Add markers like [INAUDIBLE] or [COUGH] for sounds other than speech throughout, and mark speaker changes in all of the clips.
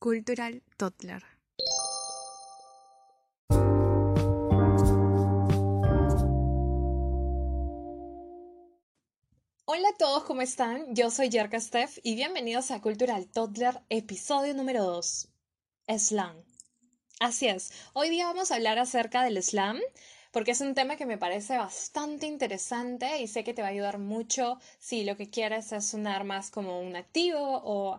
Speaker 1: Cultural Toddler. Hola a todos, ¿cómo están? Yo soy Jerka Steph y bienvenidos a Cultural Toddler, episodio número 2. Slam. Así es, hoy día vamos a hablar acerca del slam porque es un tema que me parece bastante interesante y sé que te va a ayudar mucho si lo que quieres es sonar más como un activo o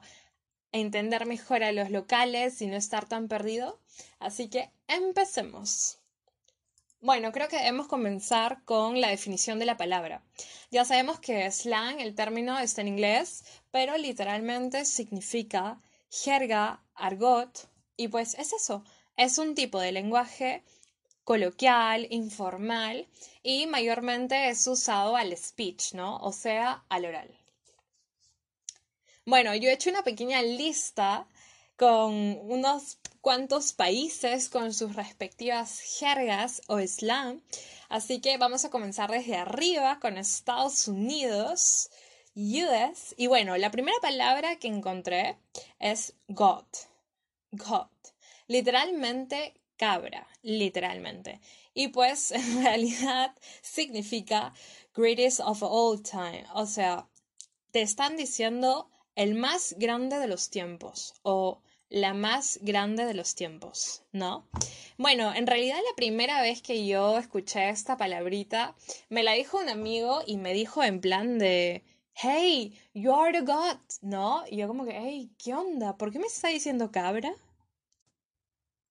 Speaker 1: entender mejor a los locales y no estar tan perdido. Así que empecemos. Bueno, creo que debemos comenzar con la definición de la palabra. Ya sabemos que slang, el término está en inglés, pero literalmente significa jerga, argot, y pues es eso, es un tipo de lenguaje coloquial, informal, y mayormente es usado al speech, ¿no? O sea, al oral. Bueno, yo he hecho una pequeña lista con unos cuantos países con sus respectivas jergas o slang. Así que vamos a comenzar desde arriba con Estados Unidos, US. Y bueno, la primera palabra que encontré es God. God. Literalmente cabra, literalmente. Y pues [LAUGHS] en realidad significa greatest of all time. O sea, te están diciendo el más grande de los tiempos o la más grande de los tiempos, ¿no? Bueno, en realidad la primera vez que yo escuché esta palabrita, me la dijo un amigo y me dijo en plan de, hey, you are the God, ¿no? Y yo como que, hey, ¿qué onda? ¿Por qué me está diciendo cabra?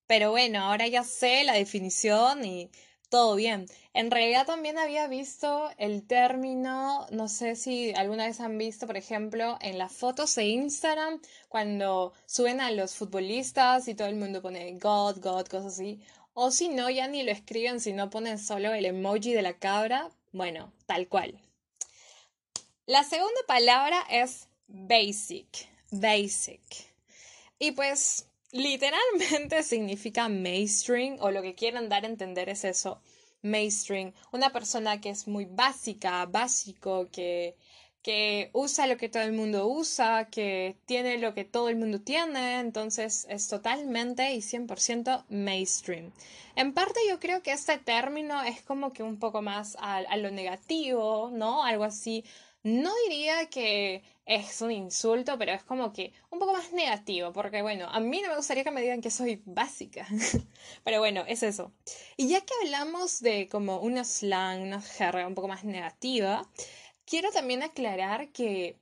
Speaker 1: Pero bueno, ahora ya sé la definición y todo bien. En realidad también había visto el término, no sé si alguna vez han visto, por ejemplo, en las fotos de Instagram, cuando suben a los futbolistas y todo el mundo pone God, God, cosas así. O si no, ya ni lo escriben, sino ponen solo el emoji de la cabra. Bueno, tal cual. La segunda palabra es basic. Basic. Y pues literalmente [LAUGHS] significa mainstream o lo que quieren dar a entender es eso, mainstream, una persona que es muy básica, básico, que, que usa lo que todo el mundo usa, que tiene lo que todo el mundo tiene, entonces es totalmente y 100% mainstream. En parte yo creo que este término es como que un poco más a, a lo negativo, ¿no? Algo así no diría que es un insulto, pero es como que un poco más negativo, porque bueno, a mí no me gustaría que me digan que soy básica, [LAUGHS] pero bueno, es eso. Y ya que hablamos de como una slang, una jerga un poco más negativa, quiero también aclarar que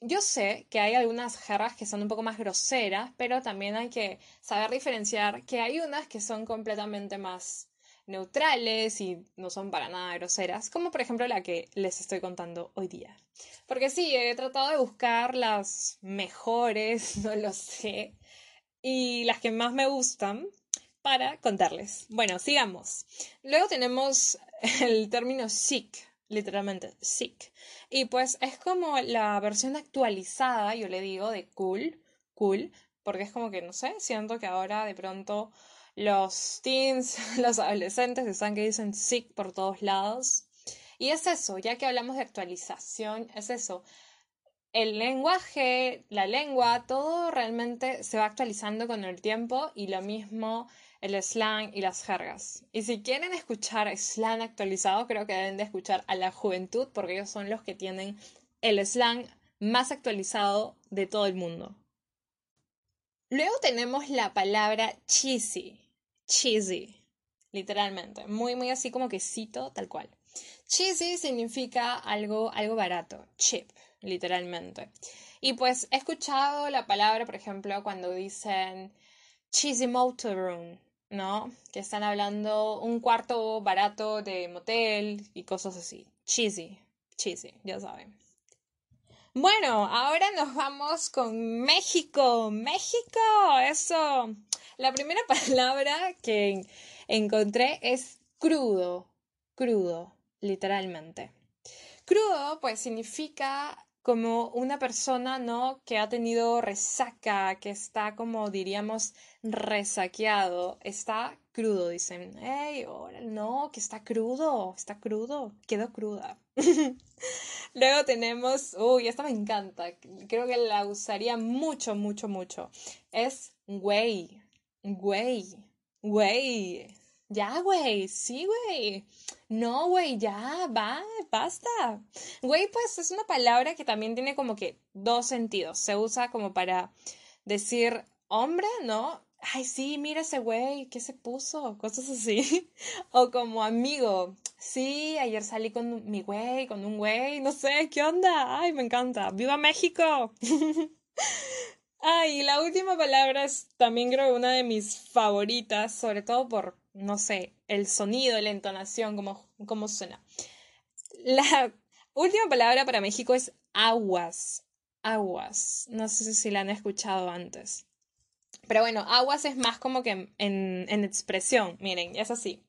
Speaker 1: yo sé que hay algunas jergas que son un poco más groseras, pero también hay que saber diferenciar que hay unas que son completamente más neutrales y no son para nada groseras, como por ejemplo la que les estoy contando hoy día. Porque sí, he tratado de buscar las mejores, [LAUGHS] no lo sé, y las que más me gustan para contarles. Bueno, sigamos. Luego tenemos [LAUGHS] el término sick, literalmente sick. Y pues es como la versión actualizada, yo le digo, de cool, cool, porque es como que, no sé, siento que ahora de pronto los teens, [LAUGHS] los adolescentes están que dicen sick por todos lados. Y es eso, ya que hablamos de actualización, es eso. El lenguaje, la lengua, todo realmente se va actualizando con el tiempo y lo mismo el slang y las jergas. Y si quieren escuchar slang actualizado, creo que deben de escuchar a la juventud porque ellos son los que tienen el slang más actualizado de todo el mundo. Luego tenemos la palabra cheesy cheesy, literalmente, muy, muy así como que cito tal cual. Cheesy significa algo, algo barato, cheap, literalmente. Y pues he escuchado la palabra, por ejemplo, cuando dicen cheesy motorroom, ¿no? Que están hablando un cuarto barato de motel y cosas así. Cheesy, cheesy, ya saben. Bueno, ahora nos vamos con México. México, eso. La primera [LAUGHS] palabra que encontré es crudo, crudo, literalmente. Crudo, pues significa como una persona, ¿no? Que ha tenido resaca, que está como diríamos resaqueado, está crudo, dicen. Hey, no, que está crudo, está crudo, quedó cruda. [LAUGHS] Luego tenemos, uy, esta me encanta, creo que la usaría mucho, mucho, mucho. Es güey, güey, güey. Ya, güey, sí, güey. No, güey, ya, va, basta. Güey, pues es una palabra que también tiene como que dos sentidos. Se usa como para decir hombre, ¿no? Ay, sí, mira ese güey, ¿qué se puso? Cosas así. [LAUGHS] o como amigo. Sí, ayer salí con mi güey, con un güey, no sé, ¿qué onda? Ay, me encanta. ¡Viva México! [LAUGHS] Ay, la última palabra es también creo una de mis favoritas, sobre todo por, no sé, el sonido, la entonación, cómo, cómo suena. La [LAUGHS] última palabra para México es aguas. Aguas. No sé si la han escuchado antes. Pero bueno, aguas es más como que en, en expresión. Miren, es así.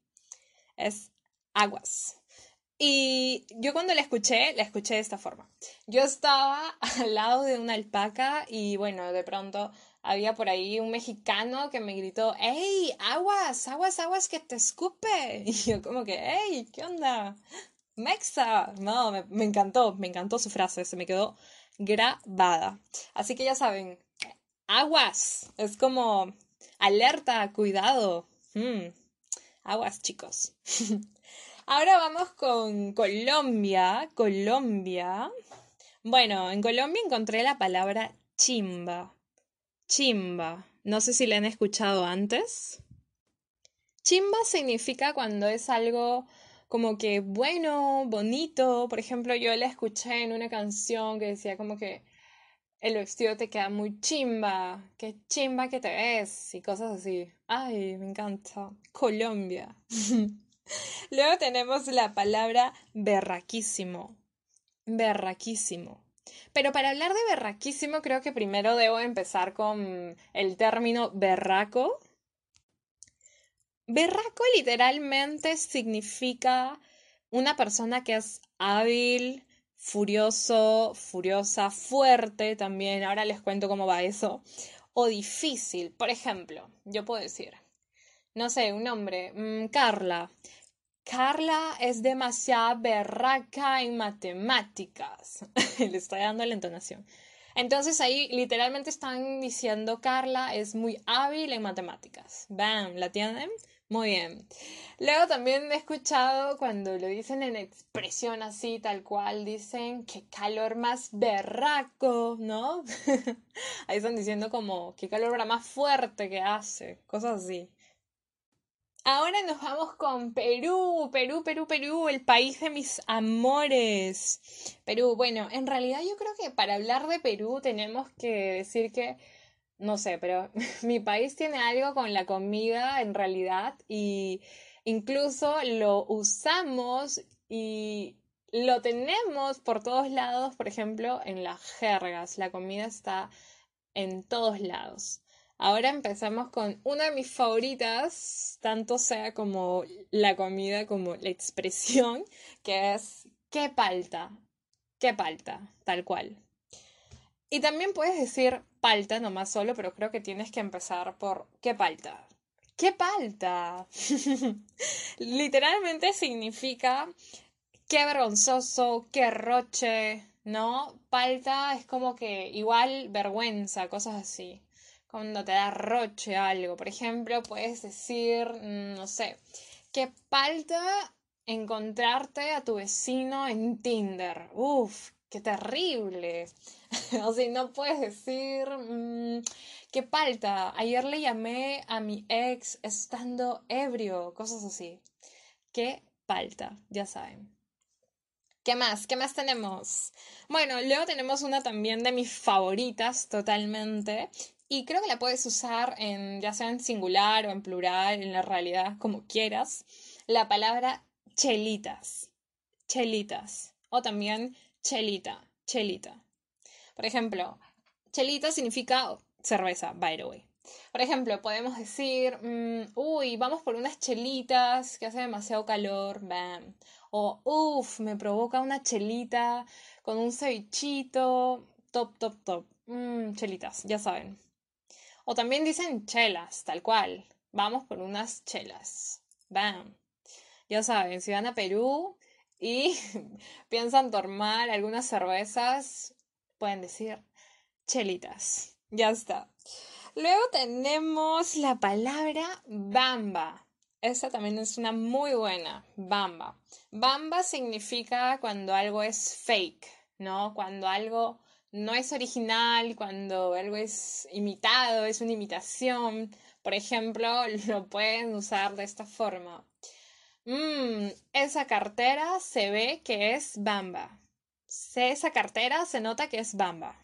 Speaker 1: Es aguas. Y yo cuando la escuché, la escuché de esta forma. Yo estaba [LAUGHS] al lado de una alpaca y bueno, de pronto había por ahí un mexicano que me gritó, ¡Ey, aguas, aguas, aguas que te escupe! [LAUGHS] Y yo como que, ¡Ey, qué onda! Mexa. No, me, encantó, me encantó su frase, se me quedó grabada. Así que ya saben, aguas, es como alerta, cuidado. Mm, aguas, chicos. [LAUGHS] Ahora vamos con Colombia. Colombia. Bueno, en Colombia encontré la palabra chimba. Chimba. No sé si la han escuchado antes. Chimba significa cuando es algo como que bueno, bonito. Por ejemplo, yo la escuché en una canción que decía como que el vestido te queda muy chimba, qué chimba que te ves y cosas así. Ay, me encanta. Colombia. [LAUGHS] [LAUGHS] Luego tenemos la palabra berraquísimo. Berraquísimo. Pero para hablar de berraquísimo creo que primero debo empezar con el término berraco. Berraco literalmente significa una persona que es hábil, furioso, furiosa, fuerte también. Ahora les cuento cómo va eso. O difícil. Por ejemplo, yo puedo decir, no sé, un nombre, mm, Carla. Carla es demasiado berraca en matemáticas. [LAUGHS] Le estoy dando la entonación. Entonces ahí literalmente están diciendo Carla es muy hábil en matemáticas. Bam, ¿la tienen? Muy bien. Luego también he escuchado cuando lo dicen en expresión así, tal cual, dicen qué calor más berraco, ¿no? [LAUGHS] Ahí están diciendo como qué calor más fuerte que hace, cosas así. Ahora nos vamos con Perú, Perú, Perú, Perú, el país de mis amores. Perú, bueno, en realidad yo creo que para hablar de Perú tenemos que decir que, no sé, pero [LAUGHS] mi país tiene algo con la comida en realidad y incluso lo usamos y lo tenemos por todos lados, por ejemplo, en las jergas. La comida está en todos lados. Ahora empezamos con una de mis favoritas, tanto sea como la comida como la expresión, [LAUGHS] que es qué palta, qué palta, tal cual. Y también puedes decir palta nomás solo, pero creo que tienes que empezar por qué palta. ¿Qué palta? [LAUGHS] Literalmente significa qué vergonzoso, qué roche, ¿no? Palta es como que igual vergüenza, cosas así cuando te da roche algo. Por ejemplo, puedes decir, mm, no sé, que falta encontrarte a tu vecino en Tinder. Uf, qué terrible. [LAUGHS] o sea, no puedes decir, mm, qué falta. Ayer le llamé a mi ex estando ebrio, cosas así. Qué falta, ya saben. ¿Qué más? ¿Qué más tenemos? Bueno, luego tenemos una también de mis favoritas totalmente, y creo que la puedes usar en, ya sea en singular o en plural, en la realidad, como quieras. La palabra chelitas. Chelitas. O también chelita. Chelita. Por ejemplo, chelita significa cerveza, by the way. Por ejemplo, podemos decir, mm, uy, vamos por unas chelitas que hace demasiado calor, bam. O, uff, me provoca una chelita con un cevichito, top, top, top. Mm, chelitas, ya saben. O también dicen chelas, tal cual. vamos por unas chelas. Bam. Ya saben, si van a Perú y [LAUGHS] piensan tomar algunas cervezas, pueden decir chelitas. Ya está. Luego tenemos la palabra bamba. Esa también es una muy buena, bamba. Bamba significa cuando algo es fake, ¿no? Cuando algo no es original, cuando algo es imitado, es una imitación. Por ejemplo, [LAUGHS] lo pueden usar de esta forma. Mmm, esa cartera se ve que es bamba. Esa cartera se nota que es bamba.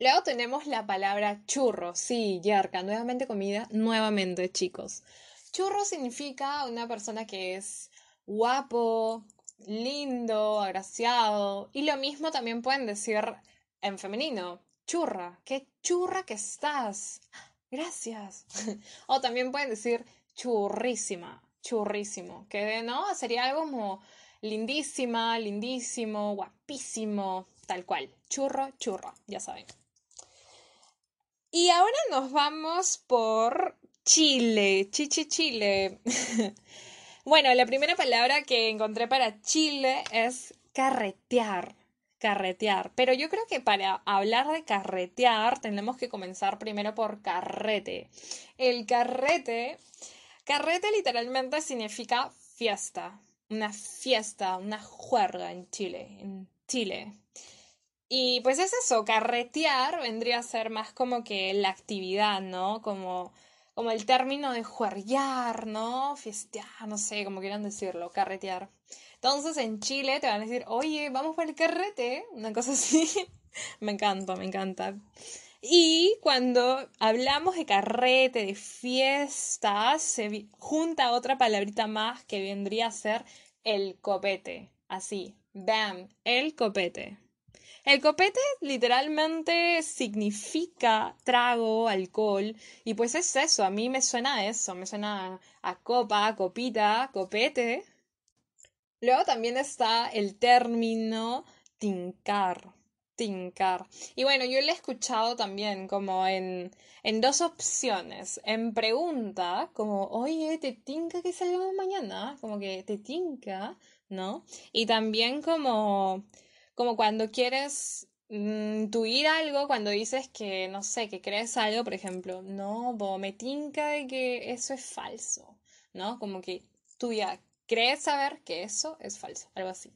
Speaker 1: Luego tenemos la palabra churro. Sí, Yarka, nuevamente comida, nuevamente, chicos. Churro significa una persona que es guapo, lindo, agraciado. Y lo mismo también pueden decir en femenino. Churra, qué churra que estás. Gracias. [LAUGHS] o también pueden decir churrísima, churrísimo. Que no, sería algo como lindísima, lindísimo, guapísimo, tal cual. Churro, churro, ya saben. Y ahora nos vamos por Chile, Chichi Chile. [LAUGHS] bueno, la primera palabra que encontré para Chile es carretear. Carretear. Pero yo creo que para hablar de carretear tenemos que comenzar primero por carrete. El carrete, carrete literalmente significa fiesta. Una fiesta, una juerga en Chile. En Chile. Y pues es eso, carretear vendría a ser más como que la actividad, ¿no? Como, como el término de juerguear, ¿no? Fiestear, no sé, como quieran decirlo, carretear. Entonces en Chile te van a decir, oye, vamos para el carrete, una cosa [LAUGHS] así. me encanta, me encanta. Y cuando hablamos de carrete, de fiestas, se junta otra palabrita más que vendría a ser el copete. Así, bam, el copete. El copete literalmente significa trago, alcohol, y pues es eso, a mí me suena eso, me suena a copa, copita, copete. Luego también está el término tincar, tincar. Y bueno, yo lo he escuchado también como en, en dos opciones. En pregunta, como, oye, ¿te tinca que salgamos mañana? Como que te tinca, ¿no? Y también como como cuando quieres intuir algo, cuando dices que, no sé, que crees algo, por ejemplo, no, me tinca de que eso es falso, ¿no? Como que tú ya crees saber que eso es falso, algo así.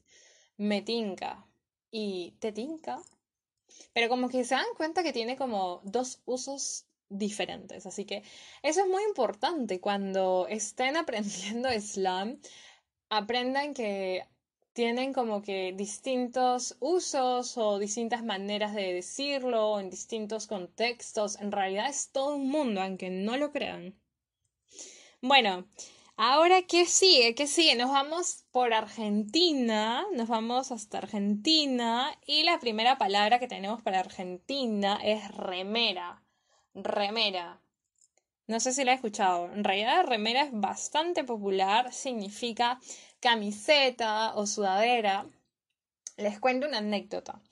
Speaker 1: Me tinca y te tinca, pero como que se dan cuenta que tiene como dos usos diferentes. Así que eso es muy importante cuando estén [LAUGHS] aprendiendo slam, aprendan que tienen como que distintos usos o distintas maneras de decirlo en distintos contextos. En realidad es todo un mundo, aunque no lo crean. Bueno, ahora qué sigue, qué sigue. Nos vamos por Argentina, nos vamos hasta Argentina y la primera palabra que tenemos para Argentina es remera. Remera. No sé si la he escuchado. En realidad remera es bastante popular, significa camiseta o sudadera, les cuento una anécdota.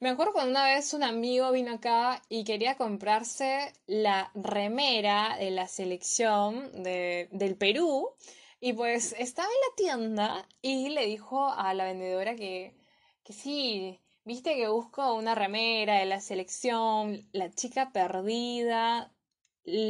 Speaker 1: Me acuerdo cuando una vez un amigo vino acá y quería comprarse la remera de la selección de, del Perú y pues estaba en la tienda y le dijo a la vendedora que, que sí, viste que busco una remera de la selección, la chica perdida,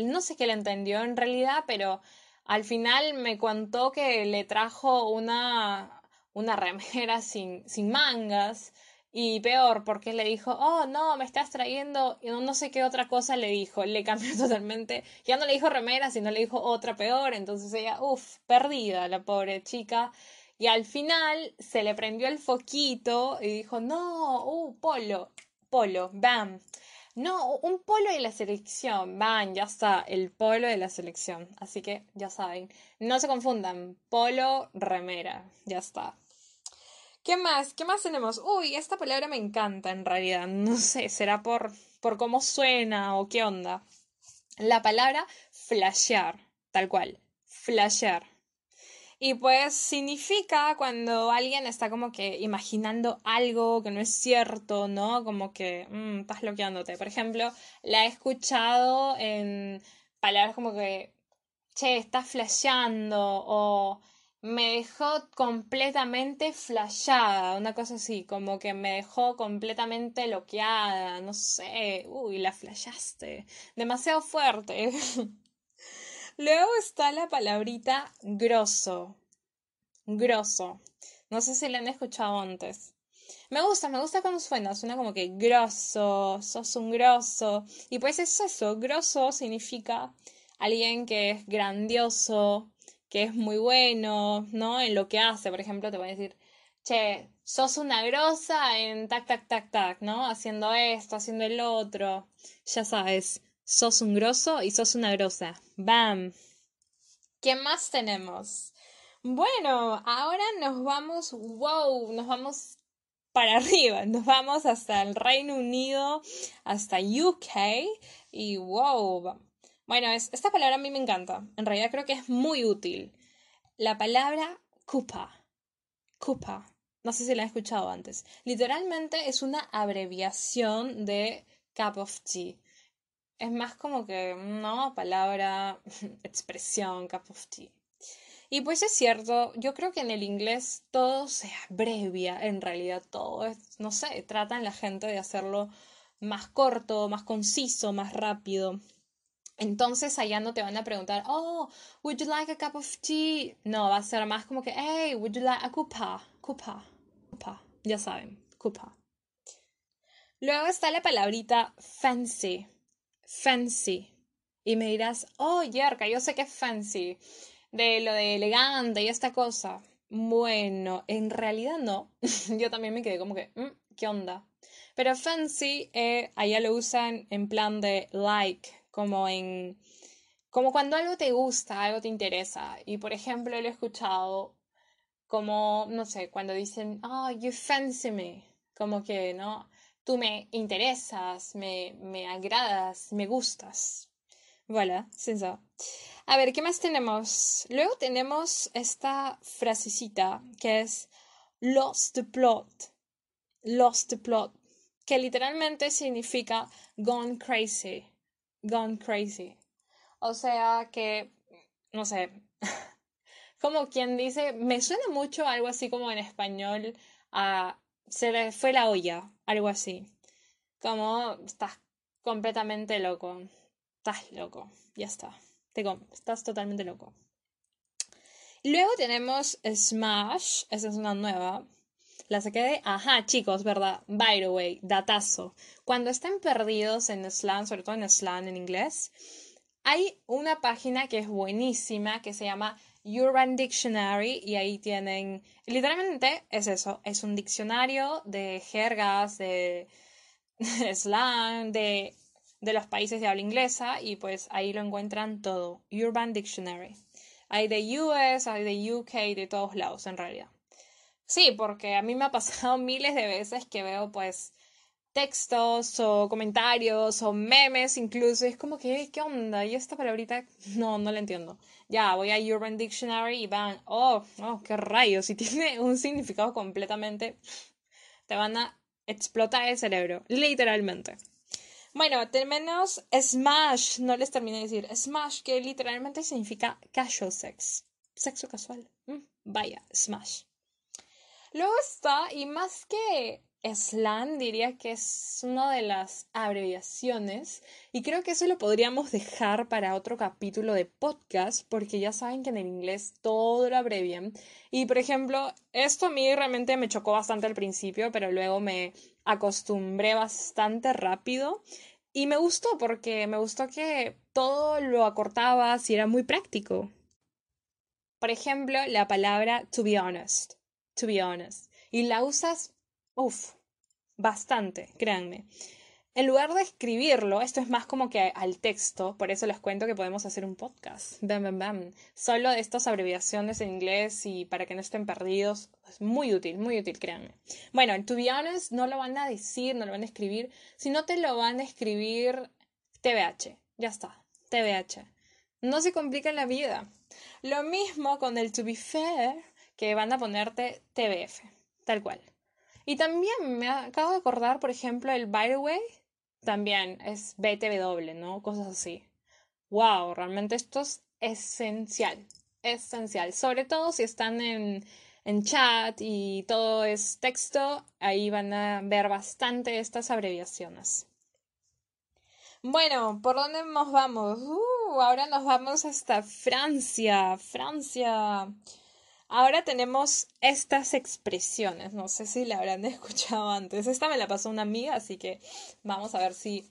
Speaker 1: no sé qué le entendió en realidad, pero al final me contó que le trajo una, una remera [LAUGHS] sin, sin mangas y peor, porque le dijo, oh, no, me estás trayendo, y no, sé qué otra cosa le dijo, le cambió [LAUGHS] totalmente, ya no le dijo remera, sino le dijo otra peor, entonces ella, uff, perdida la pobre chica, y al final se le prendió el foquito y dijo, no, uh, polo, polo, bam. No, un polo de la selección. Van, ya está, el polo de la selección. Así que ya saben. No se confundan. Polo, remera. Ya está. ¿Qué más? ¿Qué más tenemos? Uy, esta palabra me encanta en realidad. No sé, será por, por cómo suena o qué onda. La palabra flashear, tal cual. Flashear. Y pues significa cuando alguien está como que imaginando algo que no es cierto, ¿no? Como que mm, estás bloqueándote. Por ejemplo, la he escuchado en palabras como que, che, está flasheando o me dejó completamente flashada, una cosa así, como que me dejó completamente bloqueada, no sé, uy, la flashaste, demasiado fuerte. [LAUGHS] Luego está la palabrita grosso, grosso, no sé si la han escuchado antes. Me gusta, me gusta cómo suena, suena como que grosso, sos un grosso. Y pues es eso, grosso significa alguien que es grandioso, que es muy bueno, ¿no? En lo que hace, por ejemplo, te voy a decir, che, sos una grosa en tac, tac, tac, tac, ¿no? Haciendo esto, haciendo el otro. Ya sabes, sos un grosso y sos una grosa. ¡Bam! ¿Qué más tenemos? Bueno, ahora nos vamos, wow, nos vamos para [LAUGHS] arriba, nos vamos hasta el Reino Unido, hasta UK y wow, bueno, es, esta palabra a mí me encanta. En realidad creo que es muy útil. La palabra cupa. Cupa. No sé si la he escuchado antes. Literalmente es una abreviación de cup of tea. Es más como que, no, palabra, [LAUGHS] expresión, cup of tea. Y pues es cierto, yo creo que en el inglés todo se abrevia, en realidad todo es, no sé, tratan la gente de hacerlo más corto, más conciso, más rápido. Entonces allá no te van a preguntar, oh, would you like a cup of tea? No, va a ser más como que, hey, would you like a cupa? Cupa, cupa, ya saben, cupa. Luego está la palabrita fancy, fancy. Y me dirás, oh, Yerka, yo sé que es fancy, de lo de elegante y esta cosa. Bueno, en realidad no. [LAUGHS] yo también me quedé como que, mm, ¿qué onda? Pero fancy, eh, allá lo usan en plan de like, como en como cuando algo te gusta, algo te interesa. Y por ejemplo, lo he escuchado como, no sé, cuando dicen, oh, you fancy me, como que, ¿no? Tú me interesas, me, me agradas, me gustas. Voilà, c'est. A ver, ¿qué más tenemos? Luego tenemos esta frasecita que es lost the plot. Lost the plot. Que literalmente significa gone crazy gone crazy. O sea que, no sé, [LAUGHS] como quien dice, me suena mucho algo así como en español a se le fue la olla, algo así. Como estás completamente loco. Estás loco, ya está. Te estás totalmente loco. Luego tenemos Smash, esa es una nueva. La saqué de, ajá, chicos, ¿verdad? By the way, datazo. Cuando estén perdidos en slang, sobre todo en slang en inglés, hay una página que es buenísima que se llama Urban Dictionary y ahí tienen, literalmente es eso, es un diccionario de jergas, de, [LAUGHS] slang, de, de los países de habla inglesa y pues ahí lo encuentran todo. Urban Dictionary. Hay de US, hay de UK, de todos lados en realidad. Sí, porque a mí me ha pasado [LAUGHS] miles de veces que veo pues textos o comentarios o memes incluso. es como que, ¿qué onda? ¿Y esta palabrita? [LAUGHS] No, no la entiendo. Ya, voy a Urban Dictionary y van, oh, oh, qué rayos. Si tiene [LAUGHS] un significado completamente, te van a explotar el cerebro, literalmente. Bueno, tenemos Smash, no les terminé de decir. Smash, que literalmente significa casual sex. Sexo casual. Mm, vaya, Smash. Luego está, y más que slang, diría que es una de las abreviaciones, y creo que eso lo podríamos dejar para otro capítulo de podcast, porque ya saben que en el inglés todo lo abrevian. Y por ejemplo, esto a mí realmente me chocó bastante al principio, pero luego me acostumbré bastante rápido. Y me gustó porque me gustó que todo lo acortaba si era muy práctico. Por ejemplo, la palabra to be honest to be honest. Y la usas, uff, bastante, créanme. En lugar de escribirlo, esto es más como que al texto, por eso les cuento que podemos hacer un podcast. Bam, bam, bam. Solo de estas abreviaciones en inglés y para que no estén perdidos. Es muy útil, muy útil, créanme. Bueno, to be honest, no lo van a decir, no lo van a escribir, sino te lo van a escribir TBH. Ya está, TBH. No se complica la vida. Lo mismo con el to be fair, que van a ponerte TBF, tal cual. Y también me acabo de acordar, por ejemplo, el By the Way, también es BTW, ¿no? Cosas así. wow, realmente esto es esencial, esencial, sobre todo si están en, en chat y todo es texto, ahí van a ver bastante estas abreviaciones. Bueno, ¿por dónde nos vamos? Uh, ahora nos vamos hasta Francia, Francia. Ahora tenemos estas expresiones, no sé si la habrán [LAUGHS] escuchado antes. Esta me la pasó una amiga, así que vamos a ver si,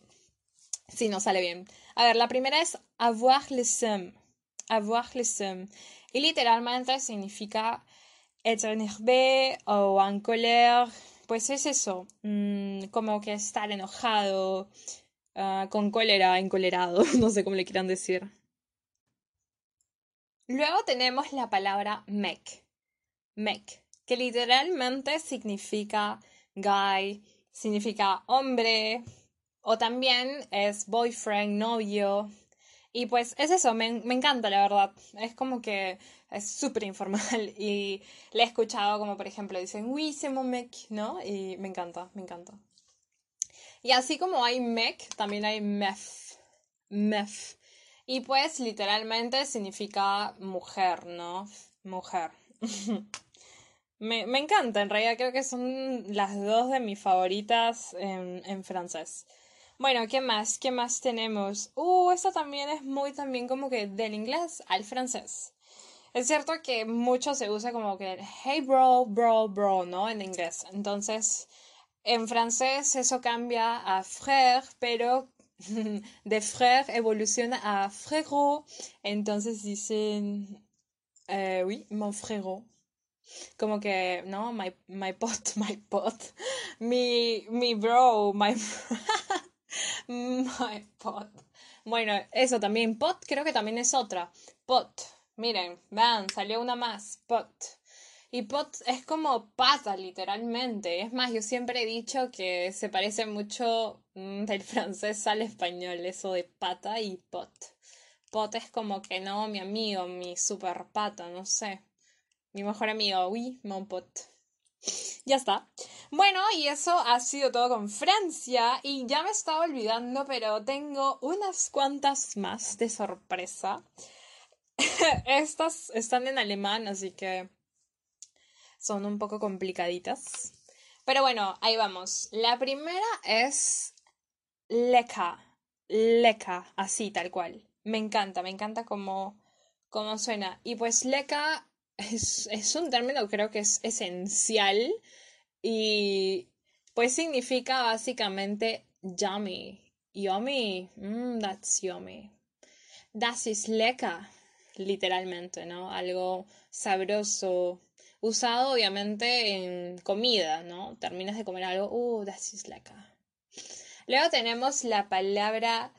Speaker 1: si nos sale bien. A ver, la primera es avoir le seum. Avoir le. Y literalmente significa être énervé o en colère. Pues es eso, mm, como que estar enojado, ah, con cólera, encolerado, [LAUGHS] no sé cómo le quieran decir. Luego tenemos la palabra mec. Mec, que literalmente significa guy, significa hombre, o también es boyfriend, novio. Y pues es eso, me, encanta la verdad. Es como que es súper informal [LAUGHS] y le he escuchado como por ejemplo dicen, c'est mon mec, ¿no? Y me encanta, me encanta. Y así como hay mec, también hay mef. Mef. Y pues literalmente significa mujer, ¿no? Mujer. [LAUGHS] me, me, encanta, en realidad creo que son las dos de mis favoritas en, en francés. Bueno, ¿qué más? ¿Qué más tenemos? Uh, esta también es muy también como que del inglés al francés. Es cierto que mucho se usa como que hey bro, bro, bro, ¿no? En inglés. Entonces, en francés eso cambia a frère, pero [LAUGHS] de frère evoluciona a frérot. Entonces dicen, eh, oui, mon frérot. Como que, no, my, my pot, [LAUGHS] my pot. Mi, mi bro, my, [LAUGHS] my pot. Bueno, eso también, pot creo que también es otra. Pot. Miren, vean, salió una más. Pot. Y pot es como pata, literalmente. Es más, yo siempre he dicho que se parece mucho mm, del francés al español, eso de pata y pot. Pot es como que no, mi amigo, mi super pata, no sé. Mi mejor amigo, oui, mon pot. Ya está. Bueno, y eso ha sido todo con Francia. Y ya me estaba olvidando, pero tengo unas cuantas más de sorpresa. [LAUGHS] Estas están en alemán, así que son un poco complicaditas. Pero bueno, ahí vamos. La primera es leca. Leca, así tal cual. Me encanta, me encanta cómo, cómo suena. Y pues leca es, es un término creo que es esencial y pues significa básicamente yummy. Yummy, mm, that's yummy. Das is leca, literalmente, ¿no? Algo sabroso, usado obviamente en comida, ¿no? Terminas de comer algo, uh, das ist lecker. Luego tenemos la palabra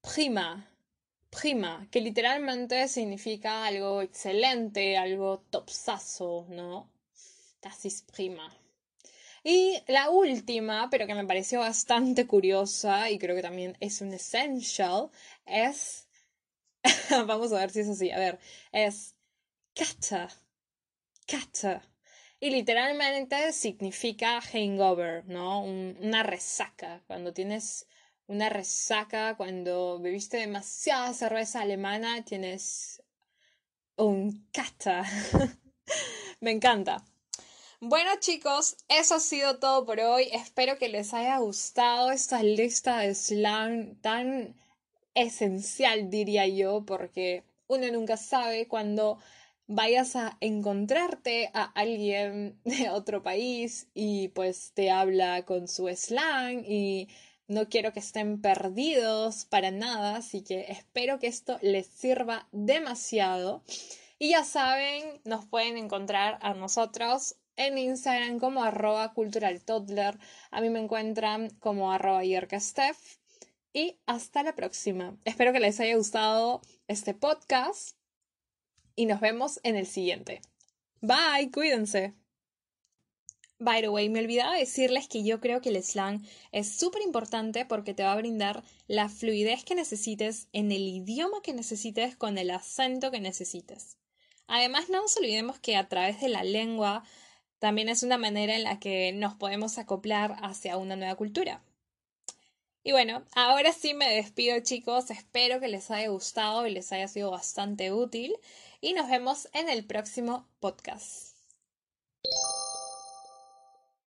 Speaker 1: prima, prima, que literalmente significa algo excelente, algo topsazo, ¿no? Das prima. Y la última, pero que me pareció bastante curiosa y creo que también es un essential, es... [LAUGHS] Vamos a ver si es así. A ver, es kata kata. Y literalmente significa hangover, ¿no? una resaca. Cuando tienes una resaca, cuando bebiste demasiada cerveza alemana, tienes un kata. [LAUGHS] Me encanta. Bueno chicos, eso ha sido todo por hoy. Espero que les haya gustado esta lista de slang tan esencial, diría yo, porque uno nunca sabe cuando vayas a encontrarte a alguien [LAUGHS] de otro país y pues te habla con su slang y no quiero que estén perdidos para nada, así que espero que esto les sirva demasiado. Y ya saben, nos pueden encontrar a nosotros en Instagram como arroba culturaltoddler. A mí me encuentran como arroba yerkastef. Y hasta la próxima. Espero que les haya gustado este podcast y nos vemos en el siguiente. Bye, cuídense. By the way, me olvidaba decirles que yo creo que el slang es súper importante porque te va a brindar la fluidez que necesites en el idioma que necesites con el acento que necesites. Además, no nos olvidemos que a través de la lengua también es una manera en la que nos podemos acoplar hacia una nueva cultura. Y bueno, ahora sí me despido chicos, espero que les haya gustado y les haya sido bastante útil y nos vemos en el próximo podcast.